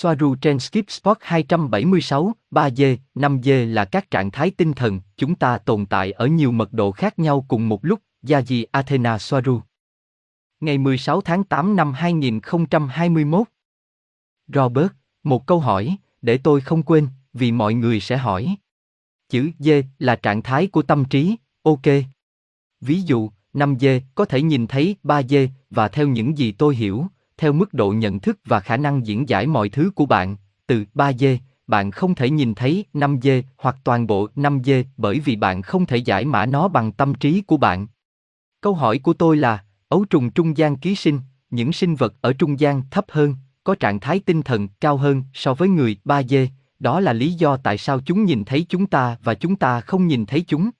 Soaru trên Skip Spot 276, 3D, 5D là các trạng thái tinh thần, chúng ta tồn tại ở nhiều mật độ khác nhau cùng một lúc, Yaji Athena Soaru. Ngày 16 tháng 8 năm 2021. Robert, một câu hỏi, để tôi không quên, vì mọi người sẽ hỏi. Chữ D là trạng thái của tâm trí, ok. Ví dụ, 5D có thể nhìn thấy 3D và theo những gì tôi hiểu, theo mức độ nhận thức và khả năng diễn giải mọi thứ của bạn, từ 3D, bạn không thể nhìn thấy 5D hoặc toàn bộ 5D bởi vì bạn không thể giải mã nó bằng tâm trí của bạn. Câu hỏi của tôi là, ấu trùng trung gian ký sinh, những sinh vật ở trung gian thấp hơn, có trạng thái tinh thần cao hơn so với người 3D, đó là lý do tại sao chúng nhìn thấy chúng ta và chúng ta không nhìn thấy chúng.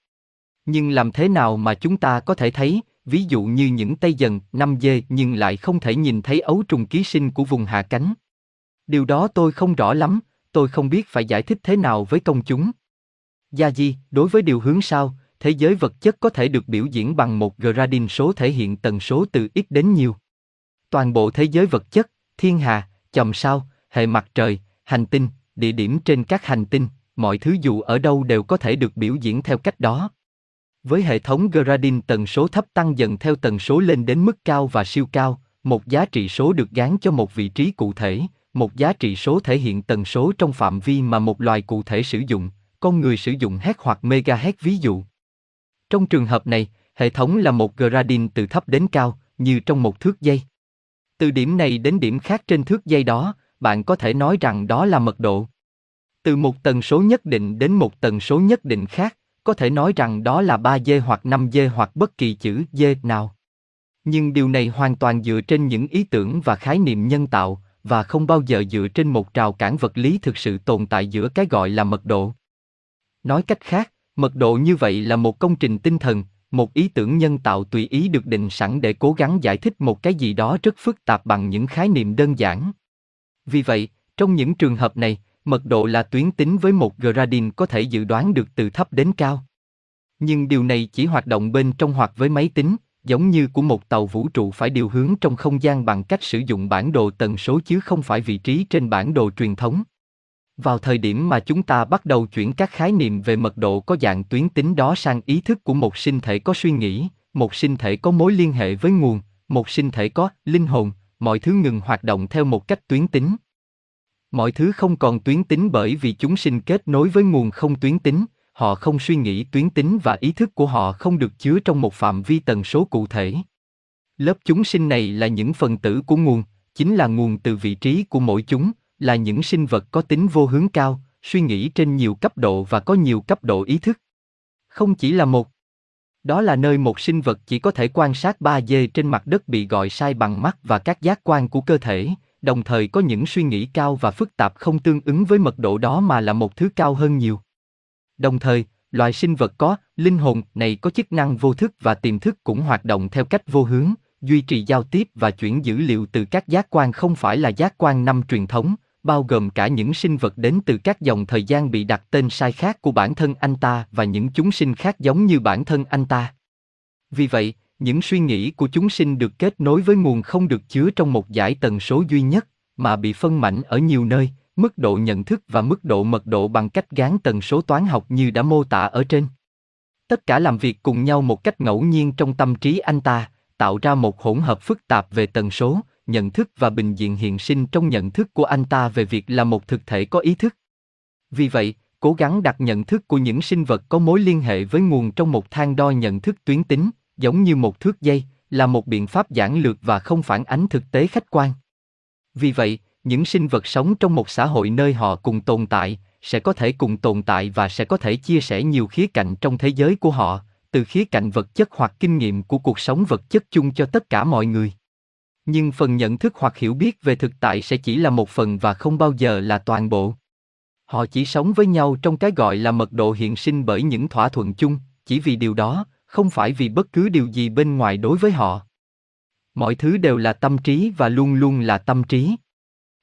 Nhưng làm thế nào mà chúng ta có thể thấy, ví dụ như những tay dần, năm dê nhưng lại không thể nhìn thấy ấu trùng ký sinh của vùng hạ cánh? Điều đó tôi không rõ lắm, tôi không biết phải giải thích thế nào với công chúng. Gia Di, đối với điều hướng sau, thế giới vật chất có thể được biểu diễn bằng một gradient số thể hiện tần số từ ít đến nhiều. Toàn bộ thế giới vật chất, thiên hà, chòm sao, hệ mặt trời, hành tinh, địa điểm trên các hành tinh, mọi thứ dù ở đâu đều có thể được biểu diễn theo cách đó. Với hệ thống gradient tần số thấp tăng dần theo tần số lên đến mức cao và siêu cao, một giá trị số được gán cho một vị trí cụ thể, một giá trị số thể hiện tần số trong phạm vi mà một loài cụ thể sử dụng, con người sử dụng Hz hoặc MHz ví dụ. Trong trường hợp này, hệ thống là một gradient từ thấp đến cao, như trong một thước dây. Từ điểm này đến điểm khác trên thước dây đó, bạn có thể nói rằng đó là mật độ. Từ một tần số nhất định đến một tần số nhất định khác, có thể nói rằng đó là 3D hoặc 5D hoặc bất kỳ chữ D nào. Nhưng điều này hoàn toàn dựa trên những ý tưởng và khái niệm nhân tạo, và không bao giờ dựa trên một trào cản vật lý thực sự tồn tại giữa cái gọi là mật độ. Nói cách khác, mật độ như vậy là một công trình tinh thần, một ý tưởng nhân tạo tùy ý được định sẵn để cố gắng giải thích một cái gì đó rất phức tạp bằng những khái niệm đơn giản. Vì vậy, trong những trường hợp này, mật độ là tuyến tính với một gradin có thể dự đoán được từ thấp đến cao. Nhưng điều này chỉ hoạt động bên trong hoặc với máy tính, giống như của một tàu vũ trụ phải điều hướng trong không gian bằng cách sử dụng bản đồ tần số chứ không phải vị trí trên bản đồ truyền thống. Vào thời điểm mà chúng ta bắt đầu chuyển các khái niệm về mật độ có dạng tuyến tính đó sang ý thức của một sinh thể có suy nghĩ, một sinh thể có mối liên hệ với nguồn, một sinh thể có linh hồn, mọi thứ ngừng hoạt động theo một cách tuyến tính. Mọi thứ không còn tuyến tính bởi vì chúng sinh kết nối với nguồn không tuyến tính, họ không suy nghĩ tuyến tính và ý thức của họ không được chứa trong một phạm vi tần số cụ thể. Lớp chúng sinh này là những phần tử của nguồn, chính là nguồn từ vị trí của mỗi chúng, là những sinh vật có tính vô hướng cao, suy nghĩ trên nhiều cấp độ và có nhiều cấp độ ý thức. Không chỉ là một. Đó là nơi một sinh vật chỉ có thể quan sát 3D trên mặt đất bị gọi sai bằng mắt và các giác quan của cơ thể, đồng thời có những suy nghĩ cao và phức tạp không tương ứng với mật độ đó mà là một thứ cao hơn nhiều. Đồng thời, loài sinh vật có linh hồn này có chức năng vô thức và tiềm thức cũng hoạt động theo cách vô hướng, duy trì giao tiếp và chuyển dữ liệu từ các giác quan không phải là giác quan năm truyền thống, bao gồm cả những sinh vật đến từ các dòng thời gian bị đặt tên sai khác của bản thân anh ta và những chúng sinh khác giống như bản thân anh ta. Vì vậy, những suy nghĩ của chúng sinh được kết nối với nguồn không được chứa trong một giải tần số duy nhất, mà bị phân mảnh ở nhiều nơi, mức độ nhận thức và mức độ mật độ bằng cách gán tần số toán học như đã mô tả ở trên. Tất cả làm việc cùng nhau một cách ngẫu nhiên trong tâm trí anh ta, tạo ra một hỗn hợp phức tạp về tần số, nhận thức và bình diện hiện sinh trong nhận thức của anh ta về việc là một thực thể có ý thức. Vì vậy, cố gắng đặt nhận thức của những sinh vật có mối liên hệ với nguồn trong một thang đo nhận thức tuyến tính, giống như một thước dây, là một biện pháp giản lược và không phản ánh thực tế khách quan. Vì vậy, những sinh vật sống trong một xã hội nơi họ cùng tồn tại, sẽ có thể cùng tồn tại và sẽ có thể chia sẻ nhiều khía cạnh trong thế giới của họ, từ khía cạnh vật chất hoặc kinh nghiệm của cuộc sống vật chất chung cho tất cả mọi người. Nhưng phần nhận thức hoặc hiểu biết về thực tại sẽ chỉ là một phần và không bao giờ là toàn bộ. Họ chỉ sống với nhau trong cái gọi là mật độ hiện sinh bởi những thỏa thuận chung, chỉ vì điều đó, không phải vì bất cứ điều gì bên ngoài đối với họ. Mọi thứ đều là tâm trí và luôn luôn là tâm trí.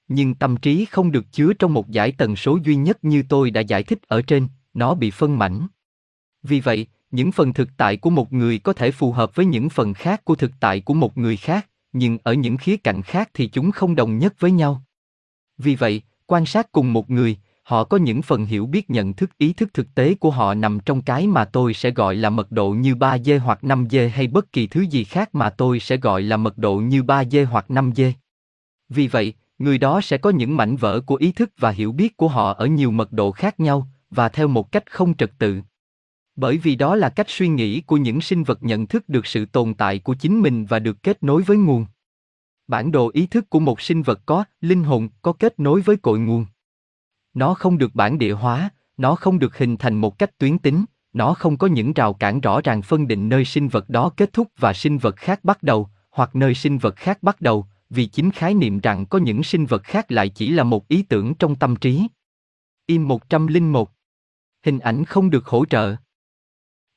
Nhưng tâm trí không được chứa trong một giải tần số duy nhất như tôi đã giải thích ở trên, nó bị phân mảnh. Vì vậy, những phần thực tại của một người có thể phù hợp với những phần khác của thực tại của một người khác, nhưng ở những khía cạnh khác thì chúng không đồng nhất với nhau. Vì vậy, quan sát cùng một người, họ có những phần hiểu biết nhận thức ý thức thực tế của họ nằm trong cái mà tôi sẽ gọi là mật độ như 3D hoặc 5D hay bất kỳ thứ gì khác mà tôi sẽ gọi là mật độ như 3D hoặc 5D. Vì vậy, người đó sẽ có những mảnh vỡ của ý thức và hiểu biết của họ ở nhiều mật độ khác nhau và theo một cách không trật tự. Bởi vì đó là cách suy nghĩ của những sinh vật nhận thức được sự tồn tại của chính mình và được kết nối với nguồn. Bản đồ ý thức của một sinh vật có linh hồn, có kết nối với cội nguồn. Nó không được bản địa hóa, nó không được hình thành một cách tuyến tính, nó không có những rào cản rõ ràng phân định nơi sinh vật đó kết thúc và sinh vật khác bắt đầu, hoặc nơi sinh vật khác bắt đầu, vì chính khái niệm rằng có những sinh vật khác lại chỉ là một ý tưởng trong tâm trí. Im 101 Hình ảnh không được hỗ trợ.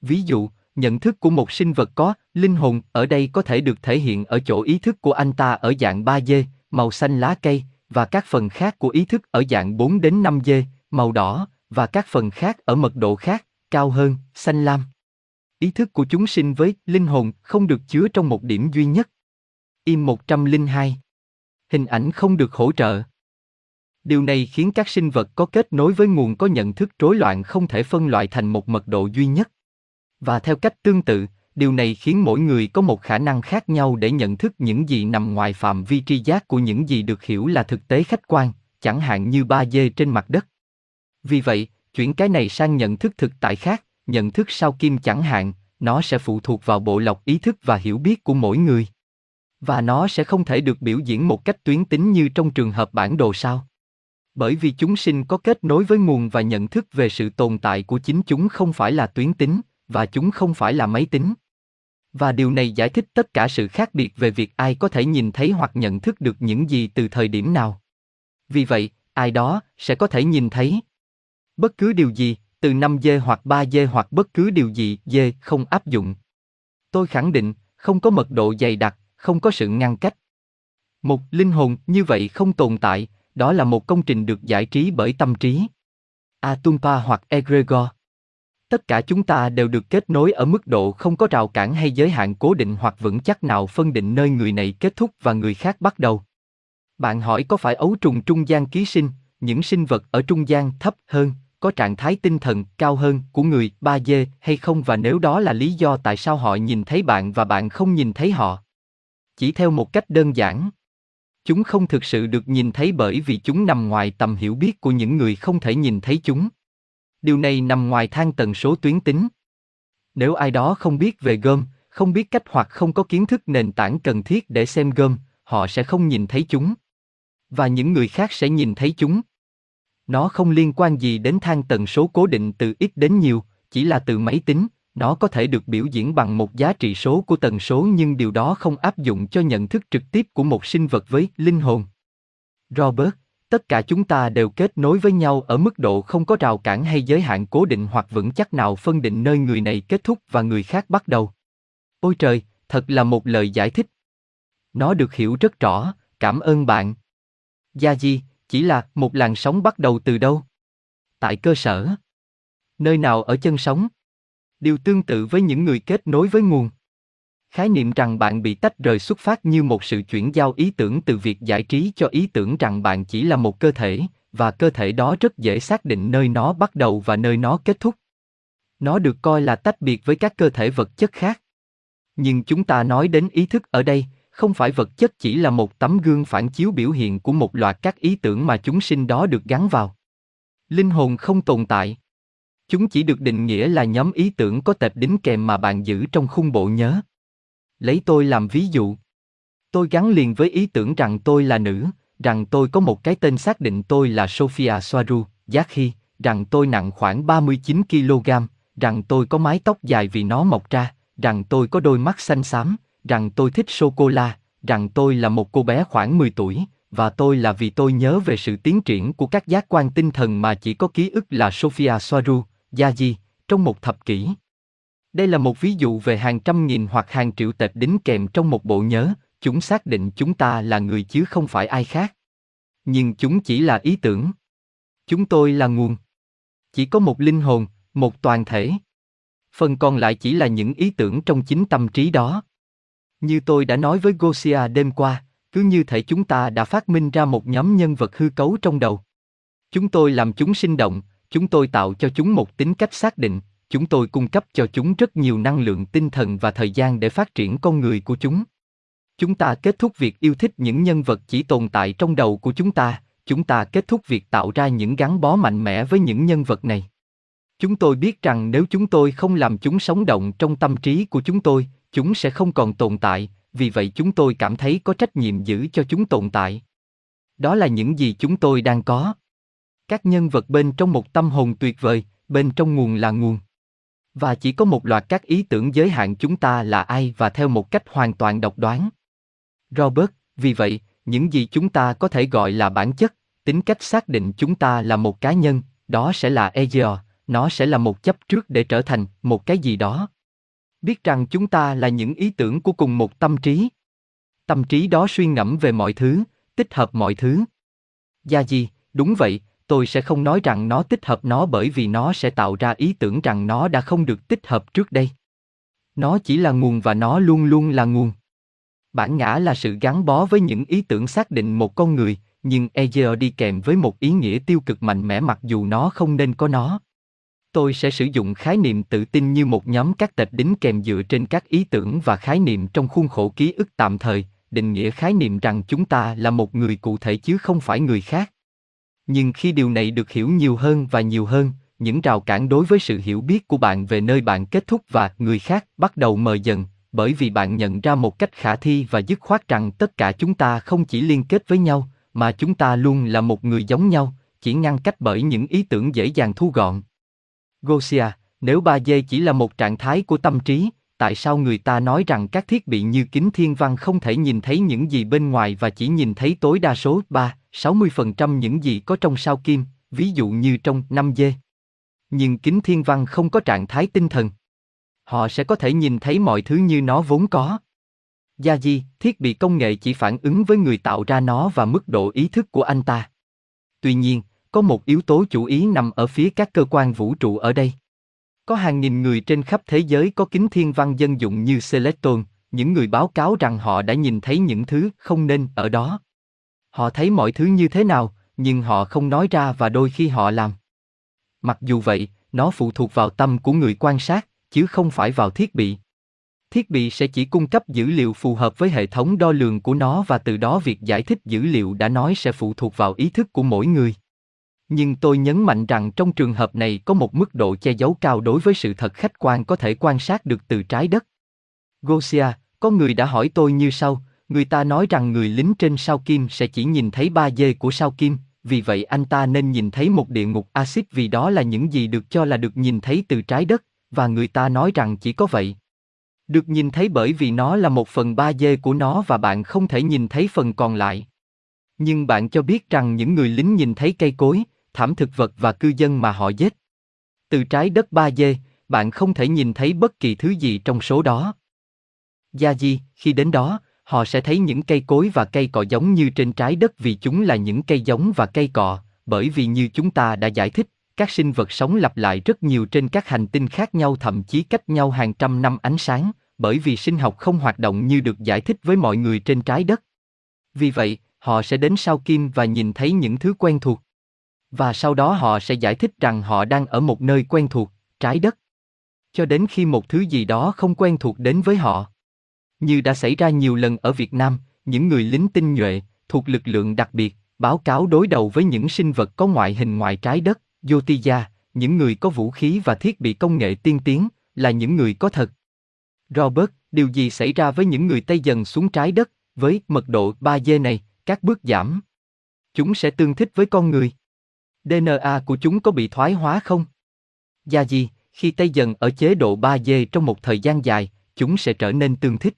Ví dụ, nhận thức của một sinh vật có linh hồn ở đây có thể được thể hiện ở chỗ ý thức của anh ta ở dạng 3D, màu xanh lá cây, và các phần khác của ý thức ở dạng 4 đến 5D, màu đỏ, và các phần khác ở mật độ khác, cao hơn, xanh lam. Ý thức của chúng sinh với linh hồn không được chứa trong một điểm duy nhất. Im 102. Hình ảnh không được hỗ trợ. Điều này khiến các sinh vật có kết nối với nguồn có nhận thức rối loạn không thể phân loại thành một mật độ duy nhất. Và theo cách tương tự, điều này khiến mỗi người có một khả năng khác nhau để nhận thức những gì nằm ngoài phạm vi tri giác của những gì được hiểu là thực tế khách quan, chẳng hạn như ba dê trên mặt đất. Vì vậy, chuyển cái này sang nhận thức thực tại khác, nhận thức sau kim chẳng hạn, nó sẽ phụ thuộc vào bộ lọc ý thức và hiểu biết của mỗi người. Và nó sẽ không thể được biểu diễn một cách tuyến tính như trong trường hợp bản đồ sao. Bởi vì chúng sinh có kết nối với nguồn và nhận thức về sự tồn tại của chính chúng không phải là tuyến tính, và chúng không phải là máy tính. Và điều này giải thích tất cả sự khác biệt về việc ai có thể nhìn thấy hoặc nhận thức được những gì từ thời điểm nào. Vì vậy, ai đó sẽ có thể nhìn thấy bất cứ điều gì, từ 5D hoặc 3D hoặc bất cứ điều gì D không áp dụng. Tôi khẳng định, không có mật độ dày đặc, không có sự ngăn cách. Một linh hồn như vậy không tồn tại, đó là một công trình được giải trí bởi tâm trí. Atumpa hoặc Egregor. Tất cả chúng ta đều được kết nối ở mức độ không có rào cản hay giới hạn cố định hoặc vững chắc nào phân định nơi người này kết thúc và người khác bắt đầu. Bạn hỏi có phải ấu trùng trung gian ký sinh, những sinh vật ở trung gian thấp hơn, có trạng thái tinh thần cao hơn của người 3D hay không và nếu đó là lý do tại sao họ nhìn thấy bạn và bạn không nhìn thấy họ. Chỉ theo một cách đơn giản. Chúng không thực sự được nhìn thấy bởi vì chúng nằm ngoài tầm hiểu biết của những người không thể nhìn thấy chúng. Điều này nằm ngoài thang tần số tuyến tính. Nếu ai đó không biết về gom, không biết cách hoặc không có kiến thức nền tảng cần thiết để xem gom, họ sẽ không nhìn thấy chúng. Và những người khác sẽ nhìn thấy chúng. Nó không liên quan gì đến thang tần số cố định từ ít đến nhiều, chỉ là từ máy tính, nó có thể được biểu diễn bằng một giá trị số của tần số nhưng điều đó không áp dụng cho nhận thức trực tiếp của một sinh vật với linh hồn. Robert, tất cả chúng ta đều kết nối với nhau ở mức độ không có rào cản hay giới hạn cố định hoặc vững chắc nào phân định nơi người này kết thúc và người khác bắt đầu. Ôi trời, thật là một lời giải thích. Nó được hiểu rất rõ, cảm ơn bạn. Gia Di, chỉ là một làn sóng bắt đầu từ đâu? Tại cơ sở. Nơi nào ở chân sóng? Điều tương tự với những người kết nối với nguồn. Khái niệm rằng bạn bị tách rời xuất phát như một sự chuyển giao ý tưởng từ việc giải trí cho ý tưởng rằng bạn chỉ là một cơ thể, và cơ thể đó rất dễ xác định nơi nó bắt đầu và nơi nó kết thúc. Nó được coi là tách biệt với các cơ thể vật chất khác. Nhưng chúng ta nói đến ý thức ở đây, không phải vật chất chỉ là một tấm gương phản chiếu biểu hiện của một loạt các ý tưởng mà chúng sinh đó được gắn vào. Linh hồn không tồn tại. Chúng chỉ được định nghĩa là nhóm ý tưởng có tệp đính kèm mà bạn giữ trong khung bộ nhớ. Lấy tôi làm ví dụ. Tôi gắn liền với ý tưởng rằng tôi là nữ, rằng tôi có một cái tên xác định tôi là Sophia Soaru, Giác Khi, rằng tôi nặng khoảng 39 kg, rằng tôi có mái tóc dài vì nó mọc ra, rằng tôi có đôi mắt xanh xám, rằng tôi thích sô-cô-la, rằng tôi là một cô bé khoảng 10 tuổi, và tôi là vì tôi nhớ về sự tiến triển của các giác quan tinh thần mà chỉ có ký ức là Sophia Soaru, Yaji, trong một thập kỷ. Đây là một ví dụ về hàng trăm nghìn hoặc hàng triệu tệp đính kèm trong một bộ nhớ, chúng xác định chúng ta là người chứ không phải ai khác. Nhưng chúng chỉ là ý tưởng. Chúng tôi là nguồn. Chỉ có một linh hồn, một toàn thể. Phần còn lại chỉ là những ý tưởng trong chính tâm trí đó. Như tôi đã nói với Gosia đêm qua, cứ như thể chúng ta đã phát minh ra một nhóm nhân vật hư cấu trong đầu. Chúng tôi làm chúng sinh động, chúng tôi tạo cho chúng một tính cách xác định, chúng tôi cung cấp cho chúng rất nhiều năng lượng tinh thần và thời gian để phát triển con người của chúng. Chúng ta kết thúc việc yêu thích những nhân vật chỉ tồn tại trong đầu của chúng ta, chúng ta kết thúc việc tạo ra những gắn bó mạnh mẽ với những nhân vật này. Chúng tôi biết rằng nếu chúng tôi không làm chúng sống động trong tâm trí của chúng tôi, chúng sẽ không còn tồn tại, vì vậy chúng tôi cảm thấy có trách nhiệm giữ cho chúng tồn tại. Đó là những gì chúng tôi đang có. Các nhân vật bên trong một tâm hồn tuyệt vời, bên trong nguồn là nguồn. Và chỉ có một loạt các ý tưởng giới hạn chúng ta là ai và theo một cách hoàn toàn độc đoán. Robert, vì vậy, những gì chúng ta có thể gọi là bản chất, tính cách xác định chúng ta là một cá nhân, đó sẽ là ego, nó sẽ là một chấp trước để trở thành một cái gì đó. Biết rằng chúng ta là những ý tưởng của cùng một tâm trí. Tâm trí đó suy ngẫm về mọi thứ, tích hợp mọi thứ. Gia gì, đúng vậy, tôi sẽ không nói rằng nó tích hợp nó bởi vì nó sẽ tạo ra ý tưởng rằng nó đã không được tích hợp trước đây. Nó chỉ là nguồn và nó luôn luôn là nguồn. Bản ngã là sự gắn bó với những ý tưởng xác định một con người, nhưng ego đi kèm với một ý nghĩa tiêu cực mạnh mẽ mặc dù nó không nên có nó. Tôi sẽ sử dụng khái niệm tự tin như một nhóm các tệp đính kèm dựa trên các ý tưởng và khái niệm trong khuôn khổ ký ức tạm thời, định nghĩa khái niệm rằng chúng ta là một người cụ thể chứ không phải người khác. Nhưng khi điều này được hiểu nhiều hơn và nhiều hơn, những rào cản đối với sự hiểu biết của bạn về nơi bạn kết thúc và người khác bắt đầu mờ dần, bởi vì bạn nhận ra một cách khả thi và dứt khoát rằng tất cả chúng ta không chỉ liên kết với nhau, mà chúng ta luôn là một người giống nhau, chỉ ngăn cách bởi những ý tưởng dễ dàng thu gọn. Gosia, nếu 3D chỉ là một trạng thái của tâm trí, tại sao người ta nói rằng các thiết bị như kính thiên văn không thể nhìn thấy những gì bên ngoài và chỉ nhìn thấy tối đa số 3, 60% những gì có trong sao kim, ví dụ như trong 5D. Nhưng kính thiên văn không có trạng thái tinh thần. Họ sẽ có thể nhìn thấy mọi thứ như nó vốn có. Gia di, thiết bị công nghệ chỉ phản ứng với người tạo ra nó và mức độ ý thức của anh ta. Tuy nhiên, có một yếu tố chủ ý nằm ở phía các cơ quan vũ trụ ở đây. Có hàng nghìn người trên khắp thế giới có kính thiên văn dân dụng như Celeston, những người báo cáo rằng họ đã nhìn thấy những thứ không nên ở đó. Họ thấy mọi thứ như thế nào, nhưng họ không nói ra và đôi khi họ làm. Mặc dù vậy, nó phụ thuộc vào tâm của người quan sát, chứ không phải vào thiết bị. Thiết bị sẽ chỉ cung cấp dữ liệu phù hợp với hệ thống đo lường của nó và từ đó việc giải thích dữ liệu đã nói sẽ phụ thuộc vào ý thức của mỗi người. Nhưng tôi nhấn mạnh rằng trong trường hợp này có một mức độ che giấu cao đối với sự thật khách quan có thể quan sát được từ trái đất. Gosia, có người đã hỏi tôi như sau, người ta nói rằng người lính trên sao kim sẽ chỉ nhìn thấy ba dê của sao kim, vì vậy anh ta nên nhìn thấy một địa ngục axit vì đó là những gì được cho là được nhìn thấy từ trái đất, và người ta nói rằng chỉ có vậy. Được nhìn thấy bởi vì nó là một phần ba dê của nó và bạn không thể nhìn thấy phần còn lại. Nhưng bạn cho biết rằng những người lính nhìn thấy cây cối, thảm thực vật và cư dân mà họ giết. Từ trái đất ba d, bạn không thể nhìn thấy bất kỳ thứ gì trong số đó. Gia Di, khi đến đó, họ sẽ thấy những cây cối và cây cọ giống như trên trái đất vì chúng là những cây giống và cây cọ, bởi vì như chúng ta đã giải thích, các sinh vật sống lặp lại rất nhiều trên các hành tinh khác nhau thậm chí cách nhau hàng trăm năm ánh sáng, bởi vì sinh học không hoạt động như được giải thích với mọi người trên trái đất. Vì vậy, họ sẽ đến sao kim và nhìn thấy những thứ quen thuộc. Và sau đó họ sẽ giải thích rằng họ đang ở một nơi quen thuộc, trái đất. Cho đến khi một thứ gì đó không quen thuộc đến với họ. Như đã xảy ra nhiều lần ở Việt Nam, những người lính tinh nhuệ, thuộc lực lượng đặc biệt, báo cáo đối đầu với những sinh vật có ngoại hình ngoài trái đất, yotia những người có vũ khí và thiết bị công nghệ tiên tiến, là những người có thật. Robert, điều gì xảy ra với những người Tây dần xuống trái đất, với mật độ 3 d này, các bước giảm? Chúng sẽ tương thích với con người. DNA của chúng có bị thoái hóa không? Gia gì, khi Tây dần ở chế độ 3D trong một thời gian dài, chúng sẽ trở nên tương thích.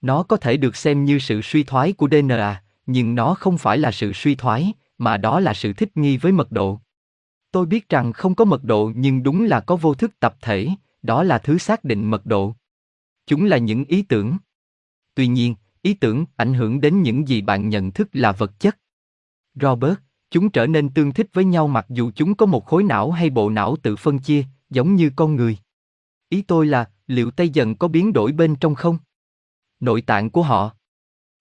Nó có thể được xem như sự suy thoái của DNA, nhưng nó không phải là sự suy thoái, mà đó là sự thích nghi với mật độ. Tôi biết rằng không có mật độ nhưng đúng là có vô thức tập thể, đó là thứ xác định mật độ. Chúng là những ý tưởng. Tuy nhiên, ý tưởng ảnh hưởng đến những gì bạn nhận thức là vật chất. Robert, chúng trở nên tương thích với nhau mặc dù chúng có một khối não hay bộ não tự phân chia, giống như con người. Ý tôi là, liệu Tây dần có biến đổi bên trong không? Nội tạng của họ.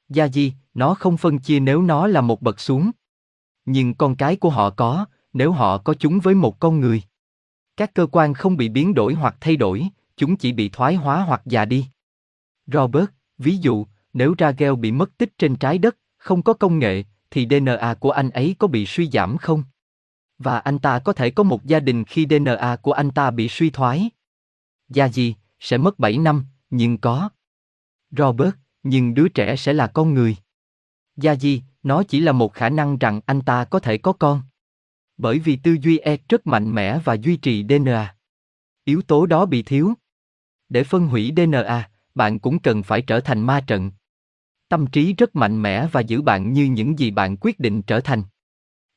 Gia Di, Nó không phân chia nếu nó là một bậc xuống. Nhưng con cái của họ có, nếu họ có chúng với một con người. Các cơ quan không bị biến đổi hoặc thay đổi, chúng chỉ bị thoái hóa hoặc già đi. Robert, ví dụ, nếu Ragel bị mất tích trên trái đất, không có công nghệ, thì DNA của anh ấy có bị suy giảm không? Và anh ta có thể có một gia đình khi DNA của anh ta bị suy thoái. Gia gì, sẽ mất 7 năm, nhưng có. Robert, nhưng đứa trẻ sẽ là con người. Gia gì, nó chỉ là một khả năng rằng anh ta có thể có con. Bởi vì tư duy E rất mạnh mẽ và duy trì DNA. Yếu tố đó bị thiếu. Để phân hủy DNA, bạn cũng cần phải trở thành ma trận. Tâm trí rất mạnh mẽ và giữ bạn như những gì bạn quyết định trở thành.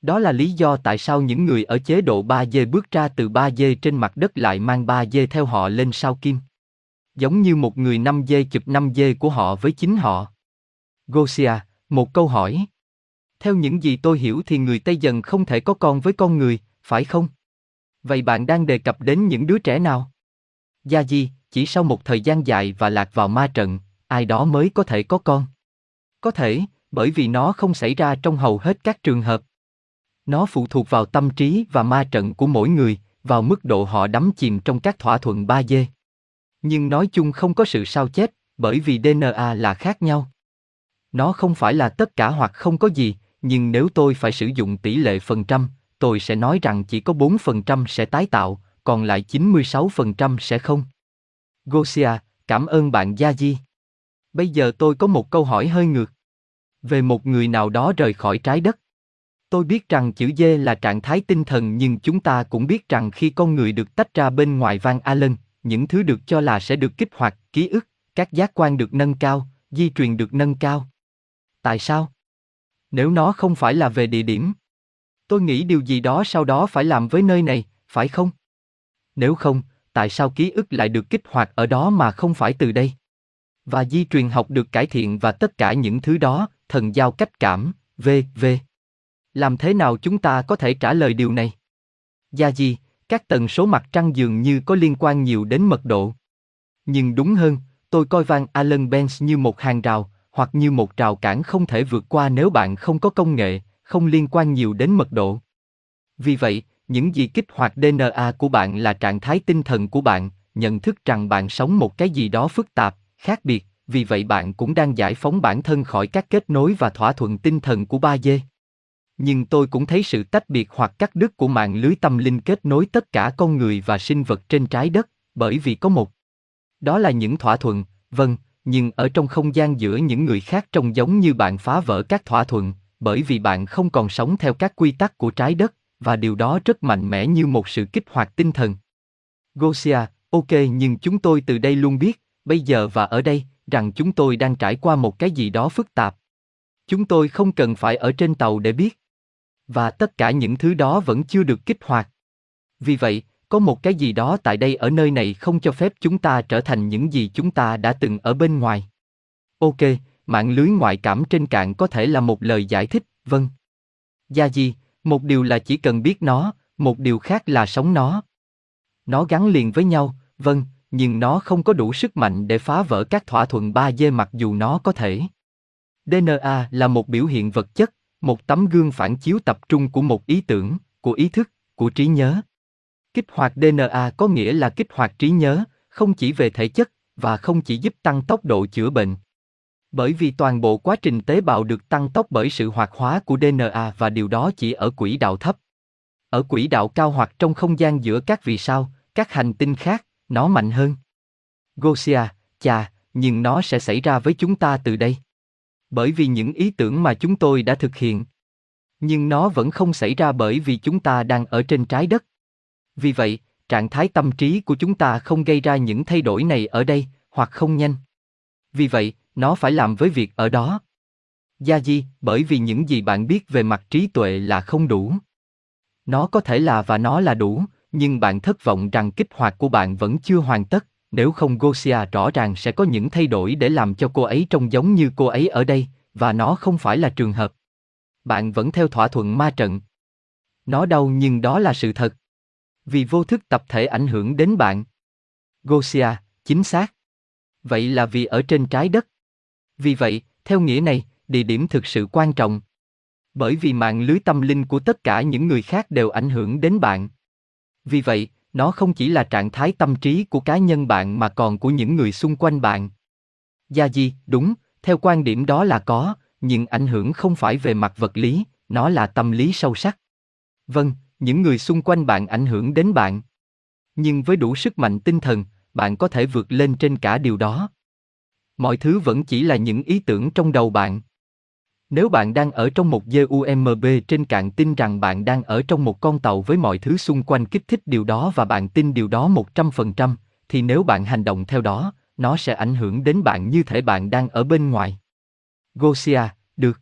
Đó là lý do tại sao những người ở chế độ 3D bước ra từ 3D trên mặt đất lại mang 3D theo họ lên sao kim. Giống như một người 5D chụp 5D của họ với chính họ. Gosia, một câu hỏi. Theo những gì tôi hiểu thì người Tây dần không thể có con với con người, phải không? Vậy bạn đang đề cập đến những đứa trẻ nào? Gia Di, chỉ sau một thời gian dài và lạc vào ma trận, ai đó mới có thể có con. Có thể, bởi vì nó không xảy ra trong hầu hết các trường hợp. Nó phụ thuộc vào tâm trí và ma trận của mỗi người, vào mức độ họ đắm chìm trong các thỏa thuận 3D. Nhưng nói chung không có sự sao chép, bởi vì DNA là khác nhau. Nó không phải là tất cả hoặc không có gì, nhưng nếu tôi phải sử dụng tỷ lệ phần trăm, tôi sẽ nói rằng chỉ có 4% sẽ tái tạo, còn lại 96% sẽ không. Gosia, cảm ơn bạn Gia Di. Bây giờ tôi có một câu hỏi hơi ngược. Về một người nào đó rời khỏi trái đất. Tôi biết rằng chữ dê là trạng thái tinh thần nhưng chúng ta cũng biết rằng khi con người được tách ra bên ngoài van Allen, những thứ được cho là sẽ được kích hoạt, ký ức, các giác quan được nâng cao, di truyền được nâng cao. Tại sao? Nếu nó không phải là về địa điểm. Tôi nghĩ điều gì đó sau đó phải làm với nơi này, phải không? Nếu không, tại sao ký ức lại được kích hoạt ở đó mà không phải từ đây? Và di truyền học được cải thiện và tất cả những thứ đó, thần giao cách cảm, v.v. Làm thế nào chúng ta có thể trả lời điều này? Gia gì, các tần số mặt trăng dường như có liên quan nhiều đến mật độ. Nhưng đúng hơn, tôi coi Van Allen Benz như một hàng rào, hoặc như một rào cản không thể vượt qua nếu bạn không có công nghệ, không liên quan nhiều đến mật độ. Vì vậy, những gì kích hoạt DNA của bạn là trạng thái tinh thần của bạn, nhận thức rằng bạn sống một cái gì đó phức tạp, khác biệt, vì vậy bạn cũng đang giải phóng bản thân khỏi các kết nối và thỏa thuận tinh thần của ba dê. Nhưng tôi cũng thấy sự tách biệt hoặc cắt đứt của mạng lưới tâm linh kết nối tất cả con người và sinh vật trên trái đất, bởi vì có một. Đó là những thỏa thuận, vâng, nhưng ở trong không gian giữa những người khác trông giống như bạn phá vỡ các thỏa thuận, bởi vì bạn không còn sống theo các quy tắc của trái đất, và điều đó rất mạnh mẽ như một sự kích hoạt tinh thần. Gosia, ok nhưng chúng tôi từ đây luôn biết, bây giờ và ở đây, rằng chúng tôi đang trải qua một cái gì đó phức tạp. Chúng tôi không cần phải ở trên tàu để biết. Và tất cả những thứ đó vẫn chưa được kích hoạt. Vì vậy, có một cái gì đó tại đây ở nơi này không cho phép chúng ta trở thành những gì chúng ta đã từng ở bên ngoài. Ok, mạng lưới ngoại cảm trên cạn có thể là một lời giải thích, vâng. Gia gì, một điều là chỉ cần biết nó, một điều khác là sống nó. Nó gắn liền với nhau, vâng, nhưng nó không có đủ sức mạnh để phá vỡ các thỏa thuận 3D mặc dù nó có thể. DNA là một biểu hiện vật chất, một tấm gương phản chiếu tập trung của một ý tưởng, của ý thức, của trí nhớ. Kích hoạt DNA có nghĩa là kích hoạt trí nhớ, không chỉ về thể chất, và không chỉ giúp tăng tốc độ chữa bệnh. Bởi vì toàn bộ quá trình tế bào được tăng tốc bởi sự hoạt hóa của DNA và điều đó chỉ ở quỹ đạo thấp. Ở quỹ đạo cao hoặc trong không gian giữa các vì sao, các hành tinh khác, nó mạnh hơn. Gosia, chà, nhưng nó sẽ xảy ra với chúng ta từ đây. Bởi vì những ý tưởng mà chúng tôi đã thực hiện. Nhưng nó vẫn không xảy ra bởi vì chúng ta đang ở trên trái đất. Vì vậy, trạng thái tâm trí của chúng ta không gây ra những thay đổi này ở đây, hoặc không nhanh. Vì vậy, nó phải làm với việc ở đó. Gia Di, bởi vì những gì bạn biết về mặt trí tuệ là không đủ. Nó có thể là và nó là đủ, nhưng bạn thất vọng rằng kích hoạt của bạn vẫn chưa hoàn tất, nếu không Gosia rõ ràng sẽ có những thay đổi để làm cho cô ấy trông giống như cô ấy ở đây, và nó không phải là trường hợp. Bạn vẫn theo thỏa thuận ma trận. Nó đau nhưng đó là sự thật. Vì vô thức tập thể ảnh hưởng đến bạn. Gosia, chính xác. Vậy là vì ở trên trái đất. Vì vậy, theo nghĩa này, địa điểm thực sự quan trọng. Bởi vì mạng lưới tâm linh của tất cả những người khác đều ảnh hưởng đến bạn. Vì vậy, nó không chỉ là trạng thái tâm trí của cá nhân bạn mà còn của những người xung quanh bạn. Gia Di, đúng, theo quan điểm đó là có, nhưng ảnh hưởng không phải về mặt vật lý, nó là tâm lý sâu sắc. Vâng, những người xung quanh bạn ảnh hưởng đến bạn. Nhưng với đủ sức mạnh tinh thần, bạn có thể vượt lên trên cả điều đó. Mọi thứ vẫn chỉ là những ý tưởng trong đầu bạn. Nếu bạn đang ở trong một GUMB trên cạn tin rằng bạn đang ở trong một con tàu với mọi thứ xung quanh kích thích điều đó và bạn tin điều đó 100%, thì nếu bạn hành động theo đó, nó sẽ ảnh hưởng đến bạn như thể bạn đang ở bên ngoài. Gosia, được.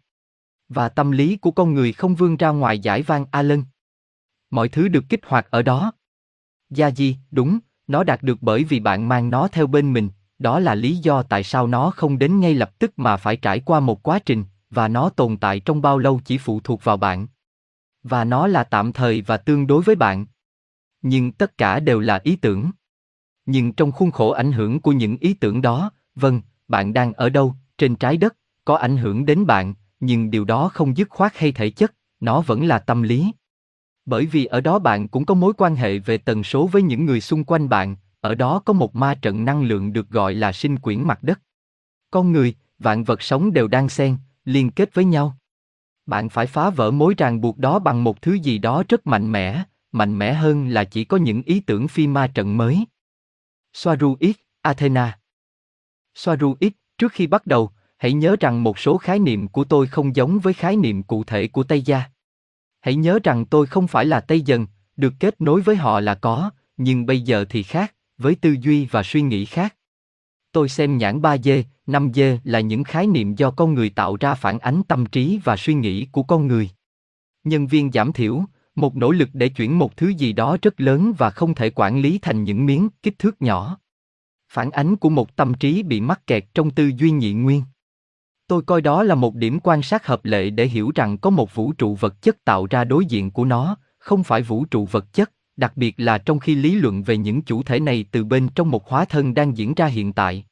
Và tâm lý của con người không vươn ra ngoài giải vang Allen. Mọi thứ được kích hoạt ở đó. Gia Di, đúng, nó đạt được bởi vì bạn mang nó theo bên mình, đó là lý do tại sao nó không đến ngay lập tức mà phải trải qua một quá trình, và nó tồn tại trong bao lâu chỉ phụ thuộc vào bạn. Và nó là tạm thời và tương đối với bạn. Nhưng tất cả đều là ý tưởng. Nhưng trong khuôn khổ ảnh hưởng của những ý tưởng đó, vâng, bạn đang ở đâu, trên trái đất, có ảnh hưởng đến bạn, nhưng điều đó không dứt khoát hay thể chất, nó vẫn là tâm lý. Bởi vì ở đó bạn cũng có mối quan hệ về tần số với những người xung quanh bạn, ở đó có một ma trận năng lượng được gọi là sinh quyển mặt đất. Con người, vạn vật sống đều đang xen, liên kết với nhau. Bạn phải phá vỡ mối ràng buộc đó bằng một thứ gì đó rất mạnh mẽ, mạnh mẽ hơn là chỉ có những ý tưởng phi ma trận mới. Soaru X, Athena Soaru X, trước khi bắt đầu, hãy nhớ rằng một số khái niệm của tôi không giống với khái niệm cụ thể của Tây Gia. Hãy nhớ rằng tôi không phải là Tây Dần, được kết nối với họ là có, nhưng bây giờ thì khác, với tư duy và suy nghĩ khác. Tôi xem nhãn 3D, 5D là những khái niệm do con người tạo ra phản ánh tâm trí và suy nghĩ của con người. Nhân viên giảm thiểu, một nỗ lực để chuyển một thứ gì đó rất lớn và không thể quản lý thành những miếng kích thước nhỏ. Phản ánh của một tâm trí bị mắc kẹt trong tư duy nhị nguyên. Tôi coi đó là một điểm quan sát hợp lệ để hiểu rằng có một vũ trụ vật chất tạo ra đối diện của nó, không phải vũ trụ vật chất, đặc biệt là trong khi lý luận về những chủ thể này từ bên trong một hóa thân đang diễn ra hiện tại.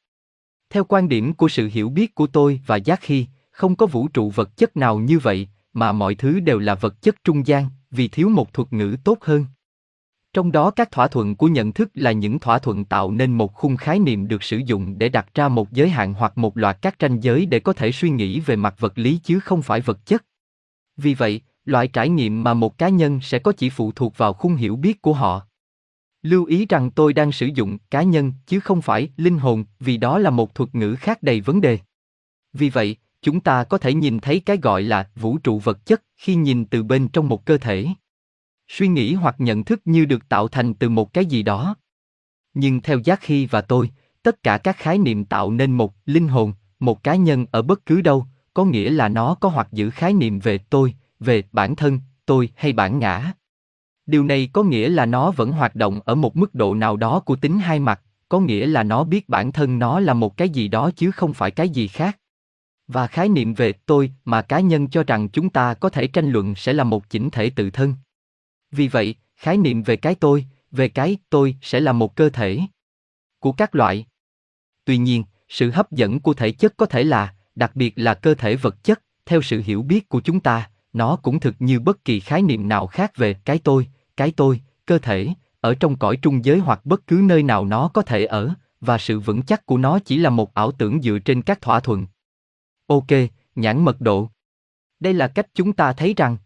Theo quan điểm của sự hiểu biết của tôi và Giác Khi, không có vũ trụ vật chất nào như vậy, mà mọi thứ đều là vật chất trung gian, vì thiếu một thuật ngữ tốt hơn. Trong đó các thỏa thuận của nhận thức là những thỏa thuận tạo nên một khung khái niệm được sử dụng để đặt ra một giới hạn hoặc một loạt các ranh giới để có thể suy nghĩ về mặt vật lý chứ không phải vật chất. Vì vậy, loại trải nghiệm mà một cá nhân sẽ có chỉ phụ thuộc vào khung hiểu biết của họ. Lưu ý rằng tôi đang sử dụng cá nhân chứ không phải linh hồn, vì đó là một thuật ngữ khác đầy vấn đề. Vì vậy, chúng ta có thể nhìn thấy cái gọi là vũ trụ vật chất khi nhìn từ bên trong một cơ thể. Suy nghĩ hoặc nhận thức như được tạo thành từ một cái gì đó. Nhưng theo Giác Khi và tôi, tất cả các khái niệm tạo nên một linh hồn, một cá nhân ở bất cứ đâu, có nghĩa là nó có hoặc giữ khái niệm về tôi, về bản thân, tôi hay bản ngã. Điều này có nghĩa là nó vẫn hoạt động ở một mức độ nào đó của tính hai mặt, có nghĩa là nó biết bản thân nó là một cái gì đó chứ không phải cái gì khác. Và khái niệm về tôi mà cá nhân cho rằng chúng ta có thể tranh luận sẽ là một chỉnh thể tự thân. Vì vậy, khái niệm về cái tôi, về cái tôi sẽ là một cơ thể của các loại. Tuy nhiên, sự hấp dẫn của thể chất có thể là, đặc biệt là cơ thể vật chất, theo sự hiểu biết của chúng ta, nó cũng thực như bất kỳ khái niệm nào khác về cái tôi, cái tôi, cơ thể, ở trong cõi trung giới hoặc bất cứ nơi nào nó có thể ở, và sự vững chắc của nó chỉ là một ảo tưởng dựa trên các thỏa thuận. Ok, nhãn mật độ. Đây là cách chúng ta thấy rằng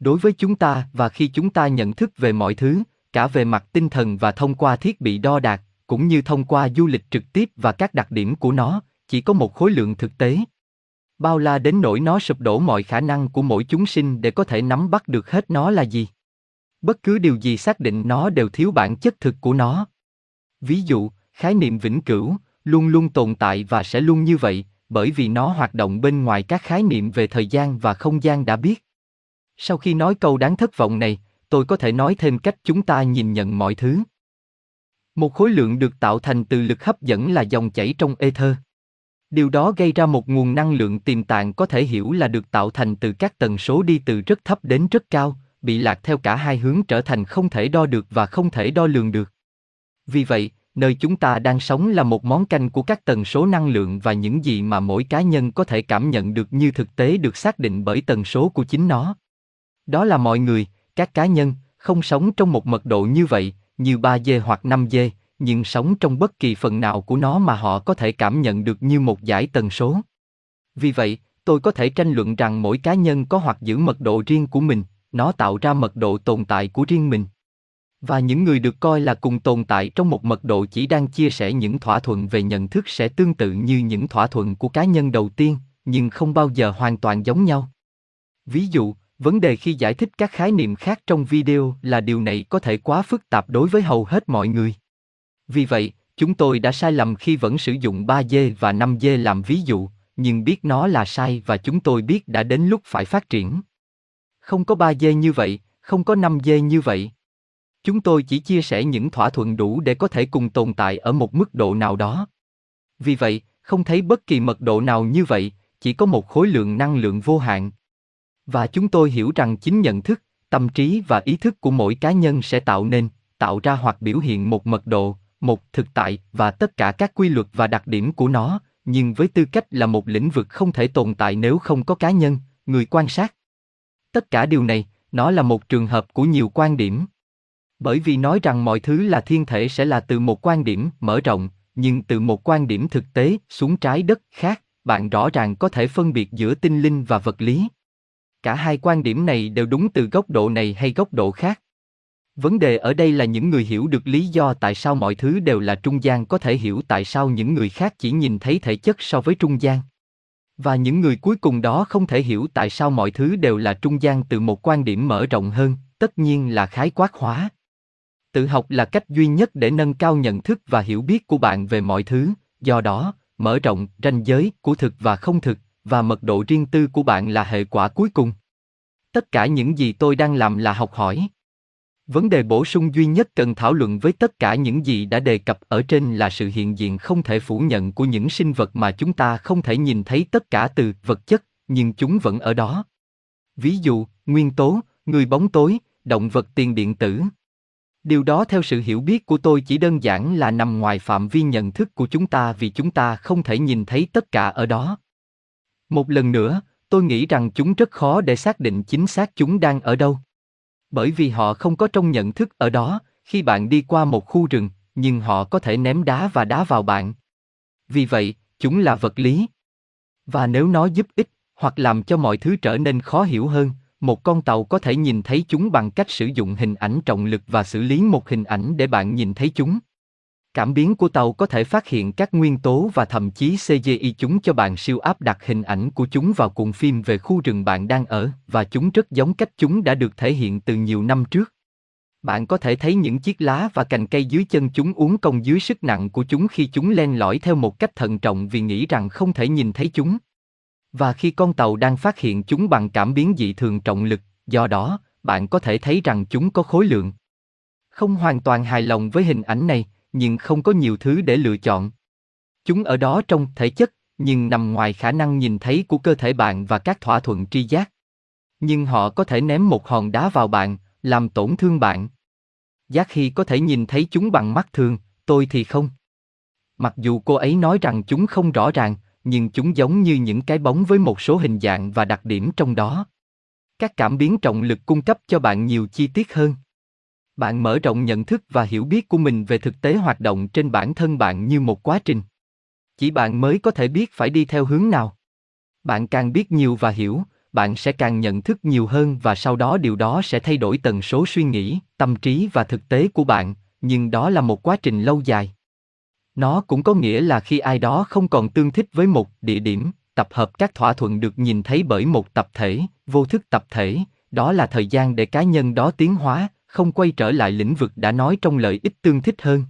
đối với chúng ta và khi chúng ta nhận thức về mọi thứ, cả về mặt tinh thần và thông qua thiết bị đo đạc, cũng như thông qua du lịch trực tiếp và các đặc điểm của nó, chỉ có một khối lượng thực tế. Bao la đến nỗi nó sụp đổ mọi khả năng của mỗi chúng sinh để có thể nắm bắt được hết nó là gì. Bất cứ điều gì xác định nó đều thiếu bản chất thực của nó. Ví dụ, khái niệm vĩnh cửu, luôn luôn tồn tại và sẽ luôn như vậy, bởi vì nó hoạt động bên ngoài các khái niệm về thời gian và không gian đã biết. Sau khi nói câu đáng thất vọng này, tôi có thể nói thêm cách chúng ta nhìn nhận mọi thứ. Một khối lượng được tạo thành từ lực hấp dẫn là dòng chảy trong ether. Điều đó gây ra một nguồn năng lượng tiềm tàng có thể hiểu là được tạo thành từ các tần số đi từ rất thấp đến rất cao, bị lạc theo cả hai hướng trở thành không thể đo được và không thể đo lường được. Vì vậy, nơi chúng ta đang sống là một món canh của các tần số năng lượng và những gì mà mỗi cá nhân có thể cảm nhận được như thực tế được xác định bởi tần số của chính nó. Đó là mọi người, các cá nhân, không sống trong một mật độ như vậy, như 3G hoặc 5G, nhưng sống trong bất kỳ phần nào của nó mà họ có thể cảm nhận được như một giải tần số. Vì vậy, tôi có thể tranh luận rằng mỗi cá nhân có hoặc giữ mật độ riêng của mình, nó tạo ra mật độ tồn tại của riêng mình. Và những người được coi là cùng tồn tại trong một mật độ chỉ đang chia sẻ những thỏa thuận về nhận thức sẽ tương tự như những thỏa thuận của cá nhân đầu tiên, nhưng không bao giờ hoàn toàn giống nhau. Ví dụ, vấn đề khi giải thích các khái niệm khác trong video là điều này có thể quá phức tạp đối với hầu hết mọi người. Vì vậy, chúng tôi đã sai lầm khi vẫn sử dụng 3 dê và 5 dê làm ví dụ, nhưng biết nó là sai và chúng tôi biết đã đến lúc phải phát triển. Không có 3 dê như vậy, không có 5 dê như vậy. Chúng tôi chỉ chia sẻ những thỏa thuận đủ để có thể cùng tồn tại ở một mức độ nào đó. Vì vậy, không thấy bất kỳ mật độ nào như vậy, chỉ có một khối lượng năng lượng vô hạn. Và chúng tôi hiểu rằng chính nhận thức, tâm trí và ý thức của mỗi cá nhân sẽ tạo nên, tạo ra hoặc biểu hiện một mật độ, một thực tại và tất cả các quy luật và đặc điểm của nó, nhưng với tư cách là một lĩnh vực không thể tồn tại nếu không có cá nhân, người quan sát. Tất cả điều này, nó là một trường hợp của nhiều quan điểm. Bởi vì nói rằng mọi thứ là thiên thể sẽ là từ một quan điểm mở rộng, nhưng từ một quan điểm thực tế xuống trái đất khác, bạn rõ ràng có thể phân biệt giữa tinh linh và vật lý. Cả hai quan điểm này đều đúng từ góc độ này hay góc độ khác. Vấn đề ở đây là những người hiểu được lý do tại sao mọi thứ đều là trung gian có thể hiểu tại sao những người khác chỉ nhìn thấy thể chất so với trung gian. Và những người cuối cùng đó không thể hiểu tại sao mọi thứ đều là trung gian từ một quan điểm mở rộng hơn, tất nhiên là khái quát hóa. Tự học là cách duy nhất để nâng cao nhận thức và hiểu biết của bạn về mọi thứ, do đó, mở rộng ranh giới của thực và không thực và mật độ riêng tư của bạn là hệ quả cuối cùng. Tất cả những gì tôi đang làm là học hỏi. Vấn đề bổ sung duy nhất cần thảo luận với tất cả những gì đã đề cập ở trên là sự hiện diện không thể phủ nhận của những sinh vật mà chúng ta không thể nhìn thấy tất cả từ vật chất, nhưng chúng vẫn ở đó. Ví dụ, nguyên tố, người bóng tối, động vật tiền điện tử. Điều đó theo sự hiểu biết của tôi chỉ đơn giản là nằm ngoài phạm vi nhận thức của chúng ta vì chúng ta không thể nhìn thấy tất cả ở đó. Một lần nữa, tôi nghĩ rằng chúng rất khó để xác định chính xác chúng đang ở đâu. Bởi vì họ không có trong nhận thức ở đó, khi bạn đi qua một khu rừng, nhưng họ có thể ném đá và đá vào bạn. Vì vậy, chúng là vật lý. Và nếu nó giúp ích, hoặc làm cho mọi thứ trở nên khó hiểu hơn, một con tàu có thể nhìn thấy chúng bằng cách sử dụng hình ảnh trọng lực và xử lý một hình ảnh để bạn nhìn thấy chúng. Cảm biến của tàu có thể phát hiện các nguyên tố và thậm chí CGI chúng cho bạn siêu áp đặt hình ảnh của chúng vào cuộn phim về khu rừng bạn đang ở, và chúng rất giống cách chúng đã được thể hiện từ nhiều năm trước. Bạn có thể thấy những chiếc lá và cành cây dưới chân chúng uống công dưới sức nặng của chúng khi chúng len lỏi theo một cách thận trọng vì nghĩ rằng không thể nhìn thấy chúng. Và khi con tàu đang phát hiện chúng bằng cảm biến dị thường trọng lực, do đó, bạn có thể thấy rằng chúng có khối lượng. Không hoàn toàn hài lòng với hình ảnh này, nhưng không có nhiều thứ để lựa chọn. Chúng ở đó trong thể chất, nhưng nằm ngoài khả năng nhìn thấy của cơ thể bạn và các thỏa thuận tri giác. Nhưng họ có thể ném một hòn đá vào bạn, làm tổn thương bạn. Giác khi có thể nhìn thấy chúng bằng mắt thường, tôi thì không. Mặc dù cô ấy nói rằng chúng không rõ ràng, nhưng chúng giống như những cái bóng với một số hình dạng và đặc điểm trong đó. Các cảm biến trọng lực cung cấp cho bạn nhiều chi tiết hơn bạn mở rộng nhận thức và hiểu biết của mình về thực tế hoạt động trên bản thân bạn như một quá trình. Chỉ bạn mới có thể biết phải đi theo hướng nào. Bạn càng biết nhiều và hiểu, bạn sẽ càng nhận thức nhiều hơn và sau đó điều đó sẽ thay đổi tần số suy nghĩ, tâm trí và thực tế của bạn, nhưng đó là một quá trình lâu dài. Nó cũng có nghĩa là khi ai đó không còn tương thích với một địa điểm, tập hợp các thỏa thuận được nhìn thấy bởi một tập thể, vô thức tập thể, đó là thời gian để cá nhân đó tiến hóa không quay trở lại lĩnh vực đã nói trong lợi ích tương thích hơn.